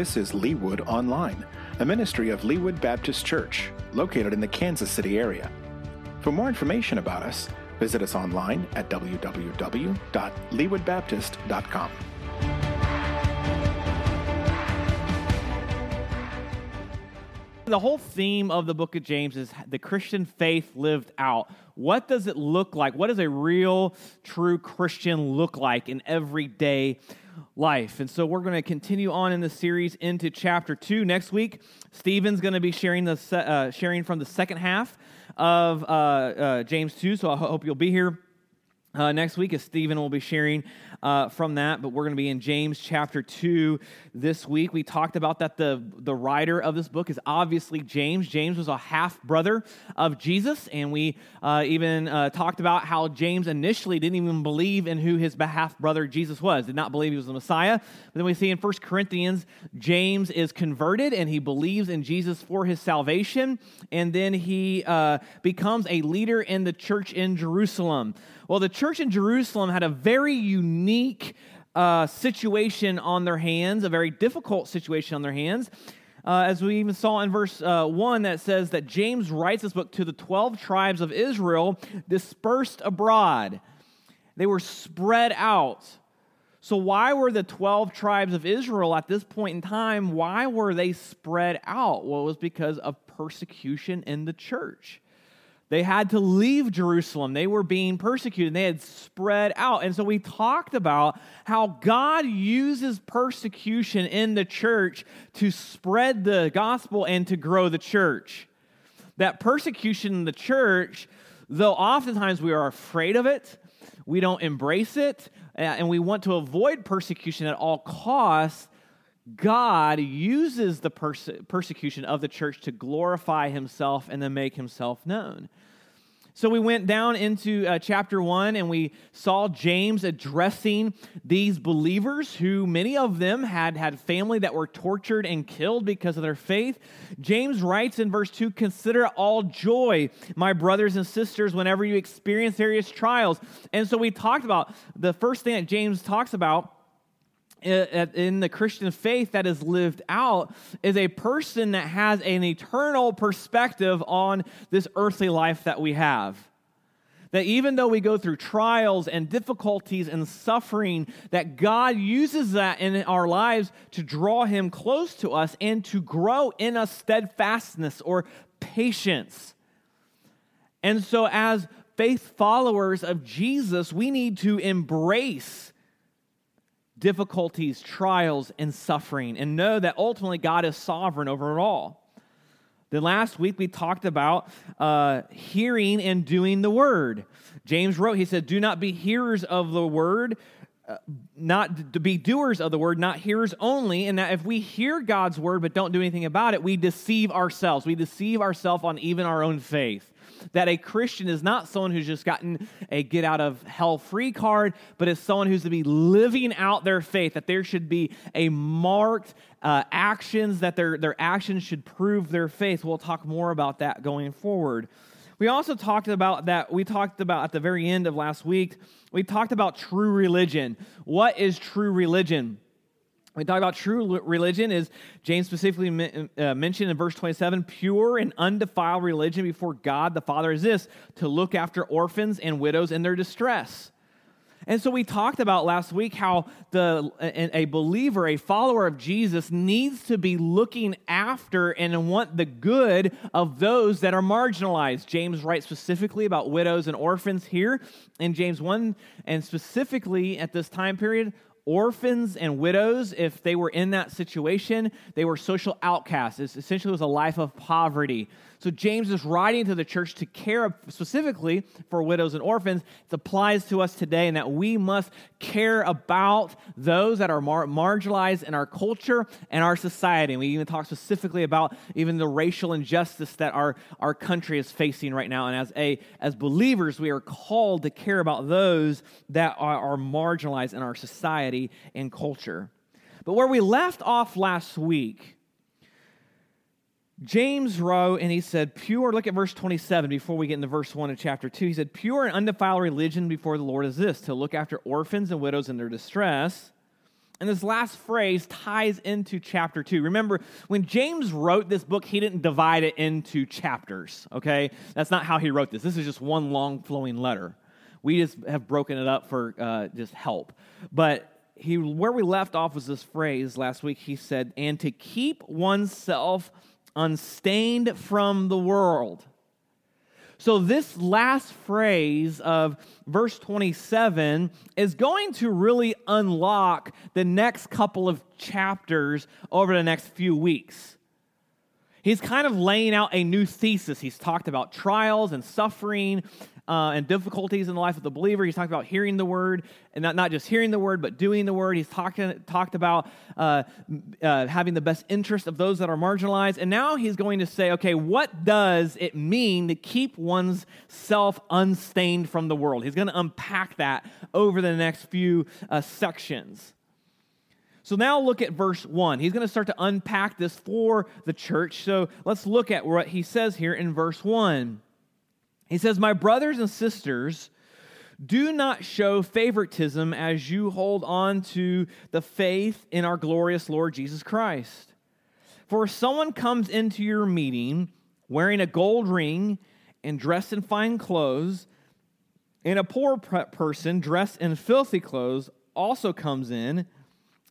This is Leawood Online, a ministry of Leawood Baptist Church, located in the Kansas City area. For more information about us, visit us online at www.leawoodbaptist.com. The whole theme of the book of James is the Christian faith lived out. What does it look like? What does a real, true Christian look like in everyday life? And so we're going to continue on in the series into chapter two. Next week, Stephen's going to be sharing, the, uh, sharing from the second half of uh, uh, James 2. So I hope you'll be here. Uh, next week, as Stephen will be sharing uh, from that, but we're going to be in James chapter 2 this week. We talked about that the, the writer of this book is obviously James. James was a half brother of Jesus, and we uh, even uh, talked about how James initially didn't even believe in who his half brother Jesus was, did not believe he was the Messiah. But then we see in 1 Corinthians, James is converted and he believes in Jesus for his salvation, and then he uh, becomes a leader in the church in Jerusalem. Well, the church in Jerusalem had a very unique uh, situation on their hands, a very difficult situation on their hands. Uh, as we even saw in verse uh, 1, that says that James writes this book to the 12 tribes of Israel dispersed abroad. They were spread out. So, why were the 12 tribes of Israel at this point in time, why were they spread out? Well, it was because of persecution in the church. They had to leave Jerusalem. They were being persecuted. They had spread out. And so we talked about how God uses persecution in the church to spread the gospel and to grow the church. That persecution in the church, though oftentimes we are afraid of it, we don't embrace it, and we want to avoid persecution at all costs. God uses the perse- persecution of the church to glorify himself and then make himself known. So we went down into uh, chapter one and we saw James addressing these believers who many of them had had family that were tortured and killed because of their faith. James writes in verse two, consider all joy, my brothers and sisters, whenever you experience various trials. And so we talked about the first thing that James talks about in the Christian faith that is lived out is a person that has an eternal perspective on this earthly life that we have. That even though we go through trials and difficulties and suffering, that God uses that in our lives to draw Him close to us and to grow in us steadfastness or patience. And so, as faith followers of Jesus, we need to embrace difficulties, trials, and suffering, and know that ultimately God is sovereign over it all. Then last week we talked about uh, hearing and doing the word. James wrote, he said, Do not be hearers of the word, not to be doers of the word, not hearers only. And that if we hear God's word but don't do anything about it, we deceive ourselves. We deceive ourselves on even our own faith that a Christian is not someone who's just gotten a get out of hell free card, but is someone who's to be living out their faith, that there should be a marked uh, actions, that their, their actions should prove their faith. We'll talk more about that going forward. We also talked about that, we talked about at the very end of last week, we talked about true religion. What is true religion? we talk about true religion is james specifically uh, mentioned in verse 27 pure and undefiled religion before god the father is this to look after orphans and widows in their distress and so we talked about last week how the a believer a follower of jesus needs to be looking after and want the good of those that are marginalized james writes specifically about widows and orphans here in james 1 and specifically at this time period orphans and widows, if they were in that situation, they were social outcasts. It essentially was a life of poverty. So James is writing to the church to care specifically for widows and orphans. It applies to us today, and that we must care about those that are mar- marginalized in our culture and our society. And we even talk specifically about even the racial injustice that our, our country is facing right now. And as a as believers, we are called to care about those that are, are marginalized in our society and culture. But where we left off last week James wrote and he said, Pure, look at verse 27 before we get into verse 1 of chapter 2. He said, Pure and undefiled religion before the Lord is this, to look after orphans and widows in their distress And this last phrase ties into chapter two. Remember, when James wrote this book, he didn't divide it into chapters, okay? That's not how he wrote this. This is just one long flowing letter. We just have broken it up for uh, just help. But he, where we left off was this phrase last week. He said, and to keep oneself unstained from the world. So, this last phrase of verse 27 is going to really unlock the next couple of chapters over the next few weeks. He's kind of laying out a new thesis. He's talked about trials and suffering uh, and difficulties in the life of the believer. He's talked about hearing the word, and not, not just hearing the word, but doing the word. He's talking, talked about uh, uh, having the best interest of those that are marginalized. And now he's going to say, okay, what does it mean to keep one's self unstained from the world? He's going to unpack that over the next few uh, sections. So now look at verse 1. He's going to start to unpack this for the church. So let's look at what he says here in verse 1. He says, My brothers and sisters, do not show favoritism as you hold on to the faith in our glorious Lord Jesus Christ. For if someone comes into your meeting wearing a gold ring and dressed in fine clothes, and a poor person dressed in filthy clothes also comes in,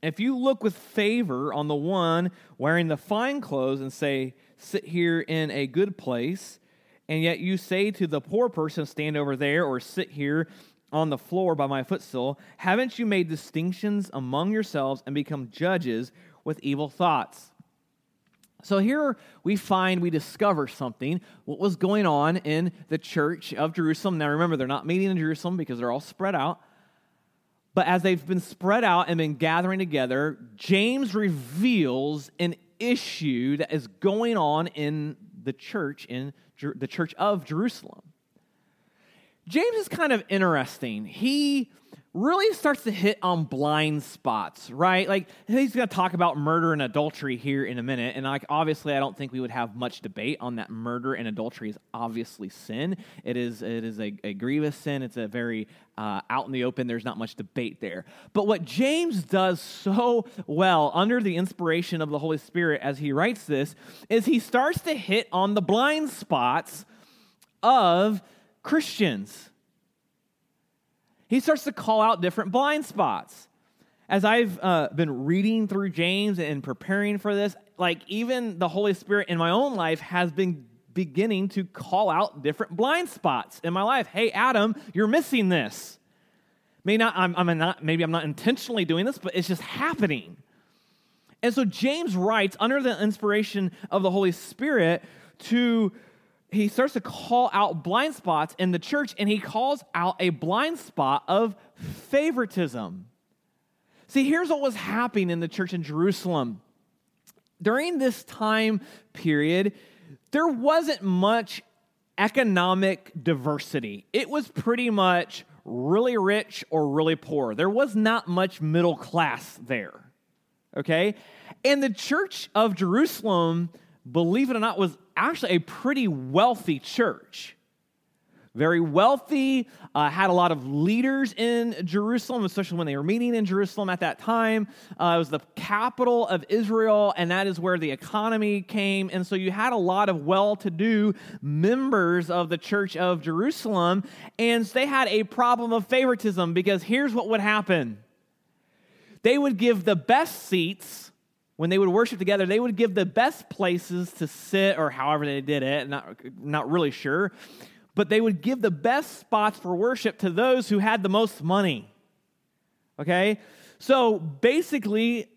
if you look with favor on the one wearing the fine clothes and say, Sit here in a good place, and yet you say to the poor person, Stand over there or sit here on the floor by my footstool, haven't you made distinctions among yourselves and become judges with evil thoughts? So here we find, we discover something, what was going on in the church of Jerusalem. Now remember, they're not meeting in Jerusalem because they're all spread out. But as they've been spread out and been gathering together, James reveals an issue that is going on in the church in the church of Jerusalem. James is kind of interesting. He really starts to hit on blind spots, right? Like he's going to talk about murder and adultery here in a minute, and like obviously, I don't think we would have much debate on that. Murder and adultery is obviously sin. It is it is a, a grievous sin. It's a very uh, out in the open. There's not much debate there. But what James does so well under the inspiration of the Holy Spirit as he writes this is he starts to hit on the blind spots of Christians he starts to call out different blind spots. As I've uh, been reading through James and preparing for this, like even the Holy Spirit in my own life has been beginning to call out different blind spots in my life. Hey, Adam, you're missing this. Not, I'm, I'm not, maybe I'm not intentionally doing this, but it's just happening. And so James writes under the inspiration of the Holy Spirit to he starts to call out blind spots in the church, and he calls out a blind spot of favoritism. See, here's what was happening in the church in Jerusalem. During this time period, there wasn't much economic diversity. It was pretty much really rich or really poor. There was not much middle class there. Okay? And the church of Jerusalem, believe it or not, was actually a pretty wealthy church. Very wealthy, uh, had a lot of leaders in Jerusalem, especially when they were meeting in Jerusalem at that time. Uh, it was the capital of Israel, and that is where the economy came. And so you had a lot of well to do members of the church of Jerusalem, and they had a problem of favoritism because here's what would happen they would give the best seats when they would worship together, they would give the best places to sit, or however they did it, not, not really sure, but they would give the best spots for worship to those who had the most money. Okay? So basically,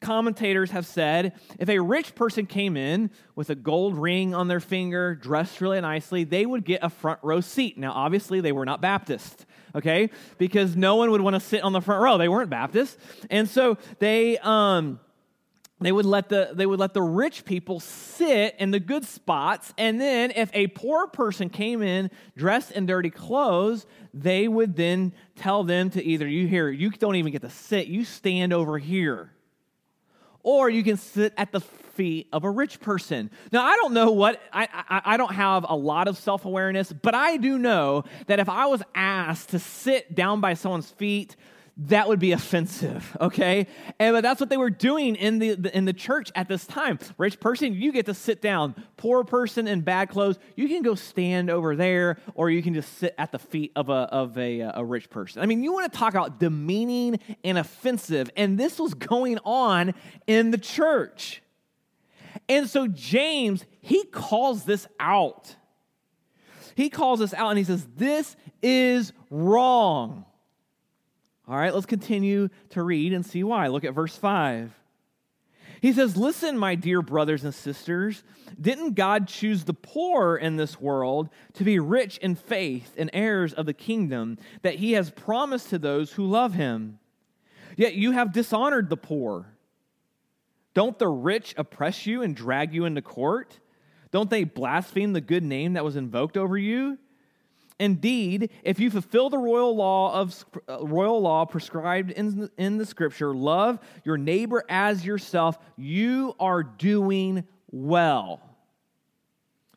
commentators have said if a rich person came in with a gold ring on their finger, dressed really nicely, they would get a front row seat. Now, obviously, they were not Baptist, okay? Because no one would want to sit on the front row. They weren't Baptist. And so they, um, they would let the they would let the rich people sit in the good spots and then if a poor person came in dressed in dirty clothes they would then tell them to either you here you don't even get to sit you stand over here. Or you can sit at the feet of a rich person. Now i don't know what i i, I don't have a lot of self-awareness but i do know that if i was asked to sit down by someone's feet that would be offensive, okay? And but that's what they were doing in the, the, in the church at this time. Rich person, you get to sit down. Poor person in bad clothes, you can go stand over there, or you can just sit at the feet of a of a, a rich person. I mean, you want to talk about demeaning and offensive, and this was going on in the church. And so James, he calls this out. He calls this out and he says, This is wrong. All right, let's continue to read and see why. Look at verse 5. He says, Listen, my dear brothers and sisters, didn't God choose the poor in this world to be rich in faith and heirs of the kingdom that he has promised to those who love him? Yet you have dishonored the poor. Don't the rich oppress you and drag you into court? Don't they blaspheme the good name that was invoked over you? Indeed, if you fulfill the royal law of uh, royal law prescribed in, in the scripture, love your neighbor as yourself, you are doing well.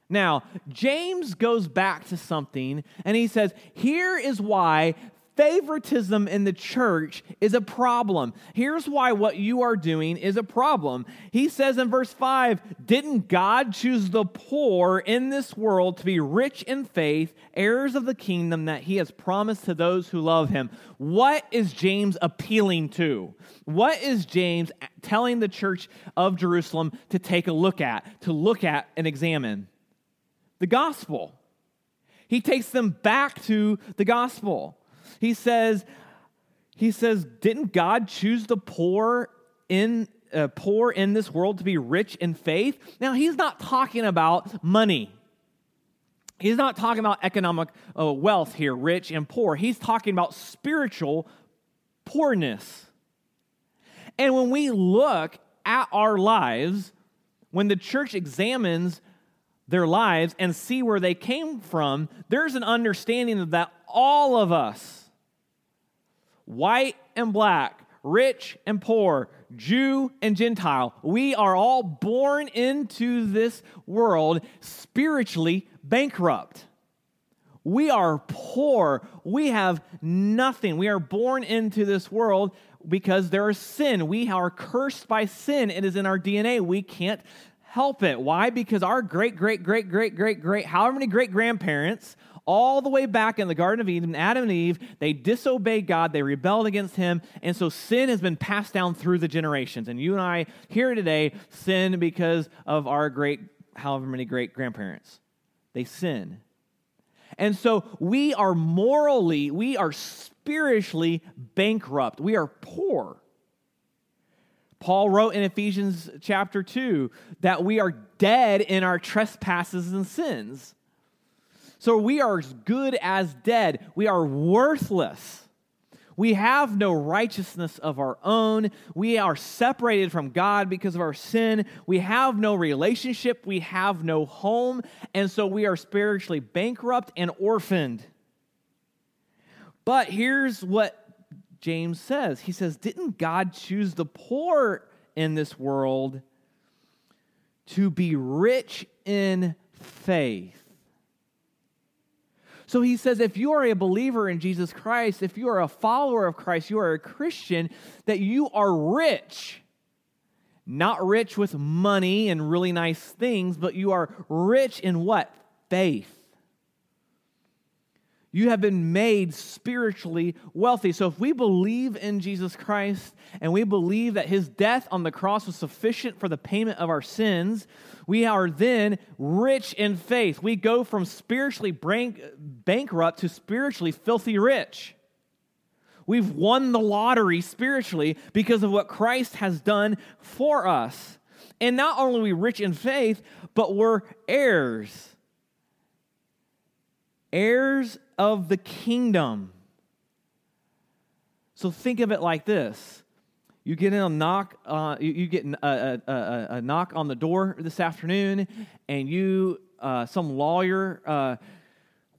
Now, James goes back to something and he says, Here is why favoritism in the church is a problem. Here's why what you are doing is a problem. He says in verse 5 Didn't God choose the poor in this world to be rich in faith, heirs of the kingdom that he has promised to those who love him? What is James appealing to? What is James telling the church of Jerusalem to take a look at, to look at and examine? The gospel. He takes them back to the gospel. He says, he says, didn't God choose the poor in uh, poor in this world to be rich in faith? Now he's not talking about money. He's not talking about economic uh, wealth here, rich and poor. He's talking about spiritual poorness. And when we look at our lives, when the church examines their lives and see where they came from, there's an understanding that all of us white and black, rich and poor, Jew and Gentile. We are all born into this world spiritually bankrupt. We are poor. We have nothing. We are born into this world because there is sin. We are cursed by sin. It is in our DNA. We can't help it. Why? Because our great, great, great, great, great, great, however many great grandparents all the way back in the Garden of Eden, Adam and Eve, they disobeyed God, they rebelled against Him, and so sin has been passed down through the generations. And you and I here today sin because of our great, however many great grandparents. They sin. And so we are morally, we are spiritually bankrupt, we are poor. Paul wrote in Ephesians chapter 2 that we are dead in our trespasses and sins. So we are as good as dead. We are worthless. We have no righteousness of our own. We are separated from God because of our sin. We have no relationship. We have no home. And so we are spiritually bankrupt and orphaned. But here's what James says He says, Didn't God choose the poor in this world to be rich in faith? So he says, if you are a believer in Jesus Christ, if you are a follower of Christ, you are a Christian, that you are rich. Not rich with money and really nice things, but you are rich in what? Faith. You have been made spiritually wealthy. So, if we believe in Jesus Christ and we believe that his death on the cross was sufficient for the payment of our sins, we are then rich in faith. We go from spiritually bankrupt to spiritually filthy rich. We've won the lottery spiritually because of what Christ has done for us. And not only are we rich in faith, but we're heirs heirs of the kingdom. So think of it like this. You get in a knock, uh, you, get a, a, a, a, knock on the door this afternoon, and you, uh, some lawyer, uh,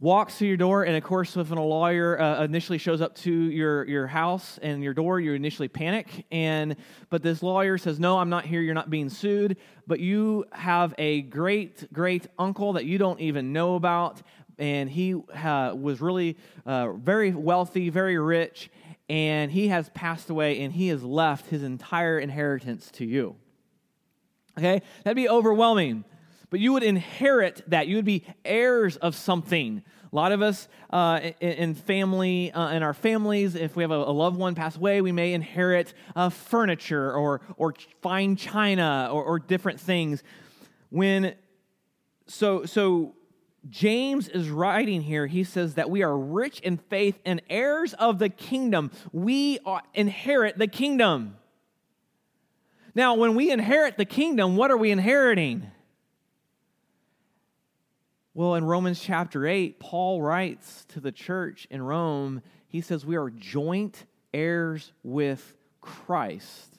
walks to your door, and of course, if a lawyer uh, initially shows up to your, your house and your door, you initially panic. And but this lawyer says, "No, I'm not here. You're not being sued." But you have a great great uncle that you don't even know about and he uh, was really uh, very wealthy, very rich, and he has passed away and he has left his entire inheritance to you. Okay? That'd be overwhelming. But you would inherit that. You would be heirs of something. A lot of us uh, in, family, uh, in our families, if we have a, a, loved one pass away, we may inherit uh, furniture or, or fine china or, or different things. When so so James is writing here, he says that we are rich in faith and heirs of the kingdom. We uh, inherit the kingdom. Now, when we inherit the kingdom, what are we inheriting? Well, in Romans chapter 8, Paul writes to the church in Rome, he says, We are joint heirs with Christ.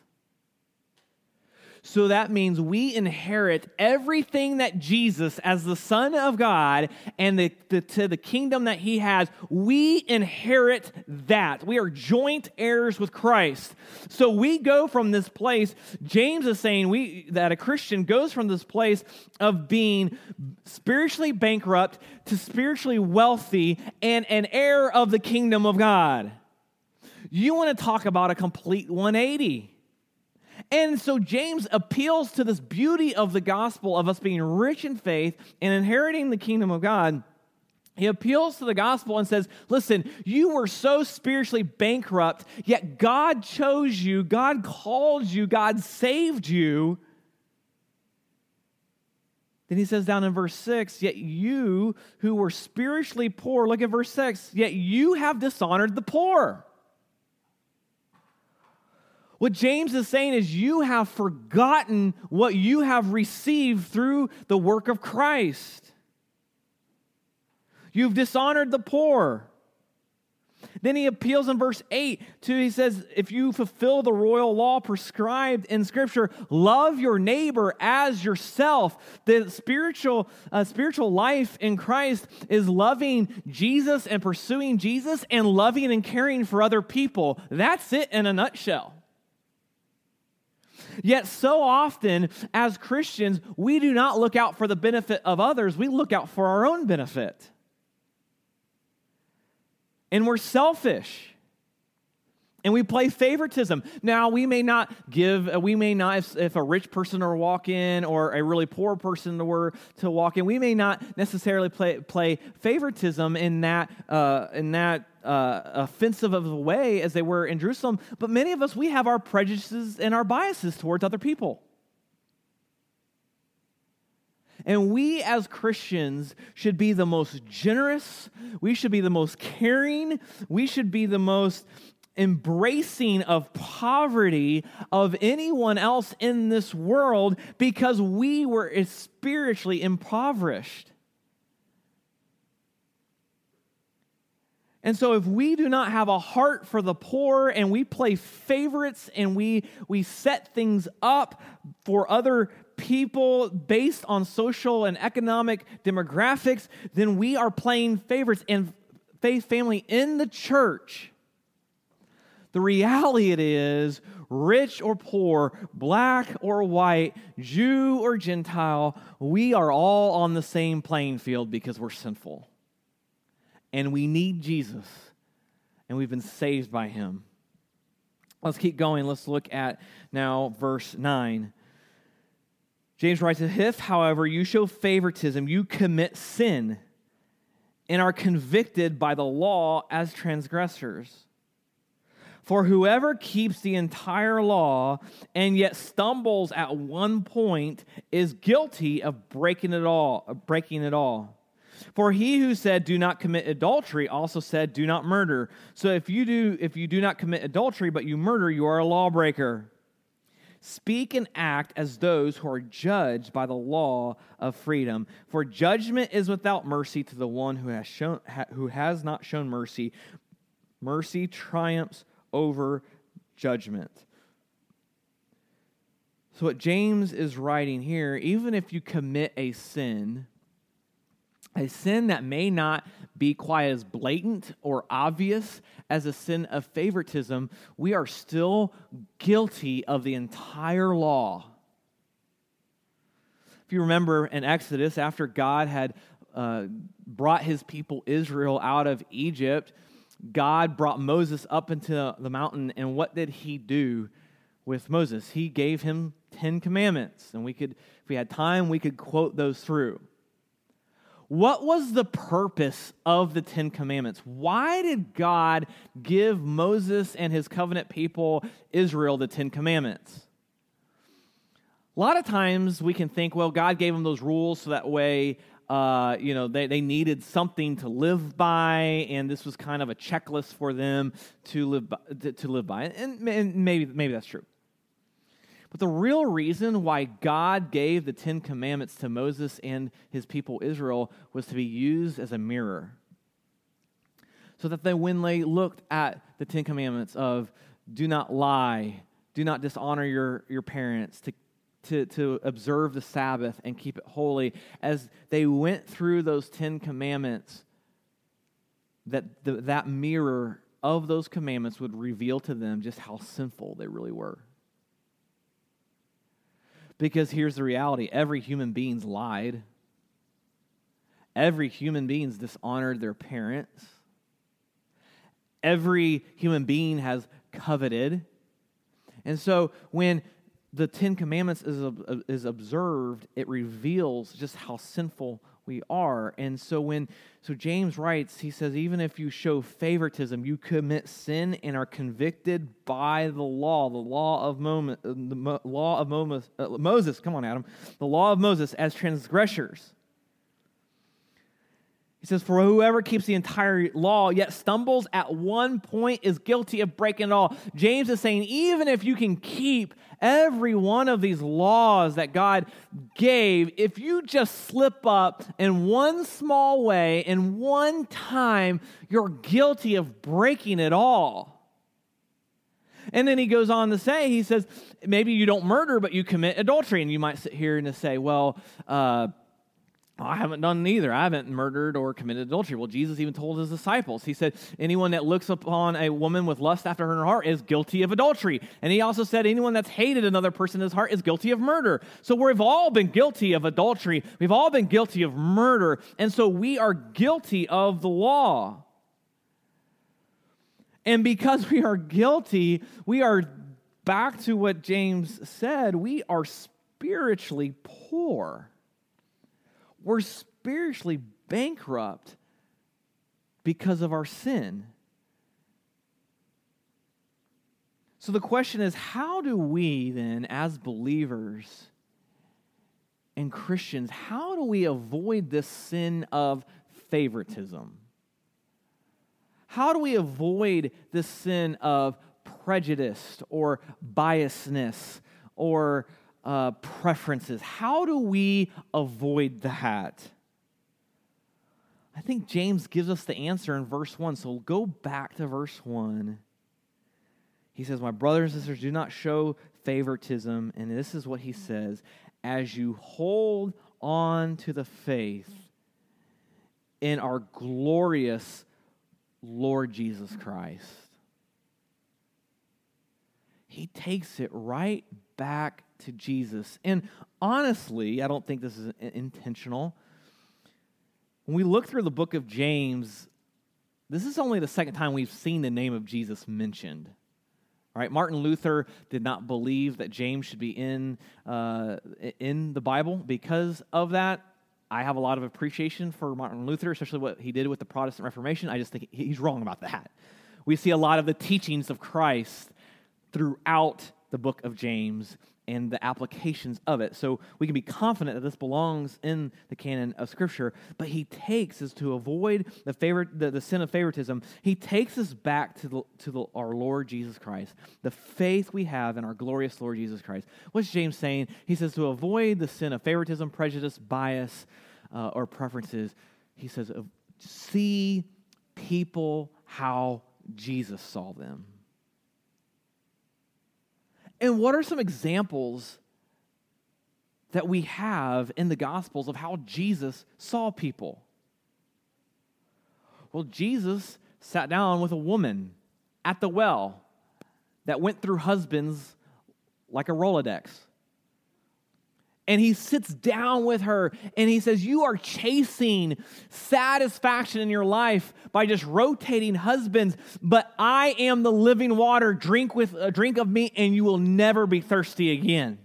So that means we inherit everything that Jesus, as the Son of God, and the, the, to the kingdom that he has, we inherit that. We are joint heirs with Christ. So we go from this place, James is saying we, that a Christian goes from this place of being spiritually bankrupt to spiritually wealthy and an heir of the kingdom of God. You want to talk about a complete 180. And so James appeals to this beauty of the gospel of us being rich in faith and inheriting the kingdom of God. He appeals to the gospel and says, Listen, you were so spiritually bankrupt, yet God chose you, God called you, God saved you. Then he says down in verse 6, Yet you who were spiritually poor, look at verse 6, yet you have dishonored the poor. What James is saying is, you have forgotten what you have received through the work of Christ. You've dishonored the poor. Then he appeals in verse 8 to, he says, if you fulfill the royal law prescribed in Scripture, love your neighbor as yourself. The spiritual, uh, spiritual life in Christ is loving Jesus and pursuing Jesus and loving and caring for other people. That's it in a nutshell. Yet, so often as Christians, we do not look out for the benefit of others, we look out for our own benefit. And we're selfish and we play favoritism. Now, we may not give, uh, we may not, if, if, a rich person were to walk in or a really poor person were to walk in, we may not necessarily play, play favoritism in that, uh, in that uh, offensive of a way as they were in Jerusalem. But many of us, we have our prejudices and our biases towards other people. And we as Christians should be the most generous. We should be the most caring. We should be the most embracing of poverty of anyone else in this world because we were spiritually impoverished. And so, if we do not have a heart for the poor and we play favorites and we, we set things up for other people based on social and economic demographics, then we are playing favorites. And faith family in the church the reality it is, rich or poor, black or white, Jew or Gentile, we are all on the same playing field because we're sinful. And we need Jesus, and we've been saved by him. Let's keep going. Let's look at now verse 9. James writes, If, however, you show favoritism, you commit sin and are convicted by the law as transgressors. For whoever keeps the entire law and yet stumbles at one point is guilty of breaking it all, breaking it all. For he who said do not commit adultery also said do not murder. So if you do if you do not commit adultery but you murder you are a lawbreaker. Speak and act as those who are judged by the law of freedom. For judgment is without mercy to the one who has shown who has not shown mercy. Mercy triumphs over judgment. So, what James is writing here, even if you commit a sin, a sin that may not be quite as blatant or obvious as a sin of favoritism, we are still guilty of the entire law. If you remember in Exodus, after God had uh, brought his people Israel out of Egypt, God brought Moses up into the mountain, and what did he do with Moses? He gave him 10 commandments, and we could, if we had time, we could quote those through. What was the purpose of the Ten Commandments? Why did God give Moses and his covenant people, Israel, the Ten Commandments? A lot of times we can think, well, God gave them those rules so that way uh, you know, they, they needed something to live by, and this was kind of a checklist for them to live by, to, to live by. And, and maybe, maybe that's true. But the real reason why God gave the Ten Commandments to Moses and his people Israel was to be used as a mirror. So that they, when they looked at the Ten Commandments of do not lie, do not dishonor your, your parents, to to, to observe the Sabbath and keep it holy, as they went through those Ten Commandments, that the, that mirror of those commandments would reveal to them just how sinful they really were. Because here's the reality every human being's lied. Every human being's dishonored their parents. Every human being has coveted. And so when the Ten Commandments is, is observed, it reveals just how sinful we are. And so when so James writes, he says, even if you show favoritism, you commit sin and are convicted by the law, the law of Mo, the law of uh, Moses. Come on, Adam, the law of Moses as transgressors. He says, For whoever keeps the entire law yet stumbles at one point is guilty of breaking it all. James is saying, even if you can keep every one of these laws that God gave, if you just slip up in one small way, in one time, you're guilty of breaking it all. And then he goes on to say, he says, maybe you don't murder, but you commit adultery. And you might sit here and say, well, uh, I haven't done either. I haven't murdered or committed adultery. Well, Jesus even told his disciples, He said, Anyone that looks upon a woman with lust after her heart is guilty of adultery. And He also said, Anyone that's hated another person in his heart is guilty of murder. So we've all been guilty of adultery. We've all been guilty of murder. And so we are guilty of the law. And because we are guilty, we are back to what James said, we are spiritually poor we're spiritually bankrupt because of our sin. So the question is how do we then, as believers and Christians, how do we avoid this sin of favoritism? How do we avoid this sin of prejudice or biasness or uh, preferences. How do we avoid that? I think James gives us the answer in verse 1. So go back to verse 1. He says, My brothers and sisters, do not show favoritism. And this is what he says as you hold on to the faith in our glorious Lord Jesus Christ. He takes it right back to Jesus. And honestly, I don't think this is intentional. When we look through the book of James, this is only the second time we've seen the name of Jesus mentioned. All right, Martin Luther did not believe that James should be in, uh, in the Bible. Because of that, I have a lot of appreciation for Martin Luther, especially what he did with the Protestant Reformation. I just think he's wrong about that. We see a lot of the teachings of Christ throughout the book of James and the applications of it. So we can be confident that this belongs in the canon of Scripture. But he takes us to avoid the, favor, the, the sin of favoritism. He takes us back to, the, to the, our Lord Jesus Christ, the faith we have in our glorious Lord Jesus Christ. What's James saying? He says to avoid the sin of favoritism, prejudice, bias, uh, or preferences. He says, see people how Jesus saw them. And what are some examples that we have in the Gospels of how Jesus saw people? Well, Jesus sat down with a woman at the well that went through husbands like a Rolodex. And he sits down with her and he says, You are chasing satisfaction in your life by just rotating husbands, but I am the living water. Drink with uh, drink of me, and you will never be thirsty again.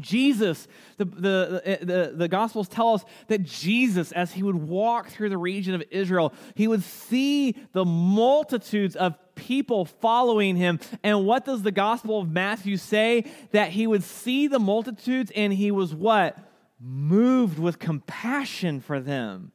Jesus, the, the, the, the, Gospels tell us that Jesus, as he would walk through the region of Israel, he would see the multitudes of people following him. And what does the Gospel of Matthew say? That he would see the multitudes and he was what? Moved with compassion for them.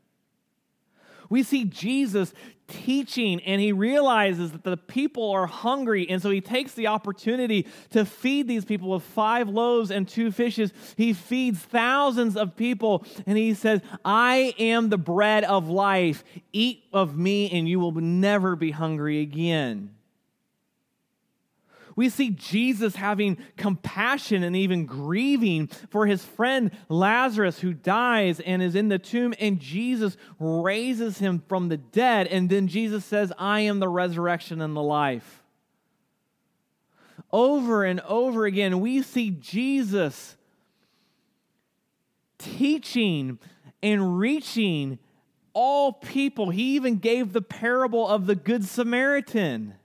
We see Jesus teaching and he realizes that the people are hungry. And so he takes the opportunity to feed these people with five loaves and two fishes. He feeds thousands of people and he says, I am the bread of life. Eat of me and you will never be hungry again. We see Jesus having compassion and even grieving for his friend Lazarus who dies and is in the tomb, and Jesus raises him from the dead. And then Jesus says, I am the resurrection and the life. Over and over again, we see Jesus teaching and reaching all people. He even gave the parable of the Good Samaritan.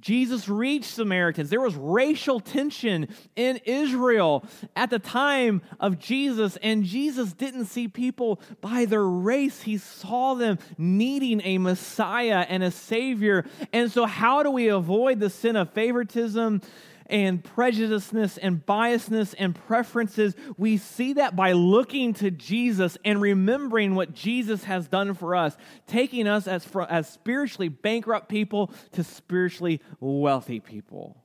Jesus reached Samaritans. There was racial tension in Israel at the time of Jesus, and Jesus didn't see people by their race. He saw them needing a Messiah and a Savior. And so, how do we avoid the sin of favoritism? And prejudiceness and biasness and preferences, we see that by looking to Jesus and remembering what Jesus has done for us, taking us as, as spiritually bankrupt people to spiritually wealthy people.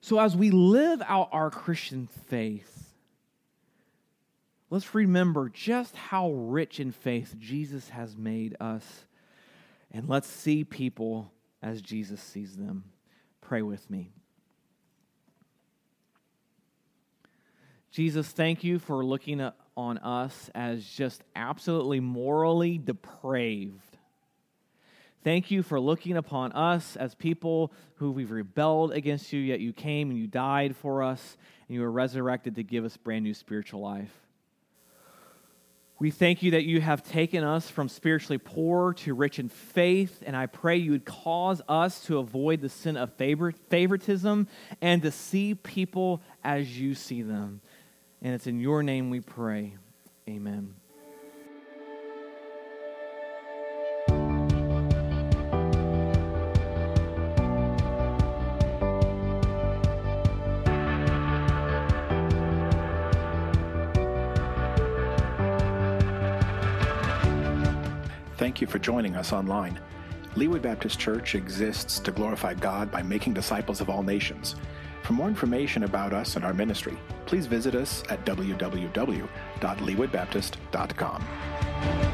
So, as we live out our Christian faith, let's remember just how rich in faith Jesus has made us. And let's see people as Jesus sees them. Pray with me. Jesus, thank you for looking on us as just absolutely morally depraved. Thank you for looking upon us as people who we've rebelled against you, yet you came and you died for us, and you were resurrected to give us brand new spiritual life. We thank you that you have taken us from spiritually poor to rich in faith, and I pray you would cause us to avoid the sin of favoritism and to see people as you see them. And it's in your name we pray. Amen. Thank you for joining us online. Leawood Baptist Church exists to glorify God by making disciples of all nations. For more information about us and our ministry, please visit us at www.leawoodbaptist.com.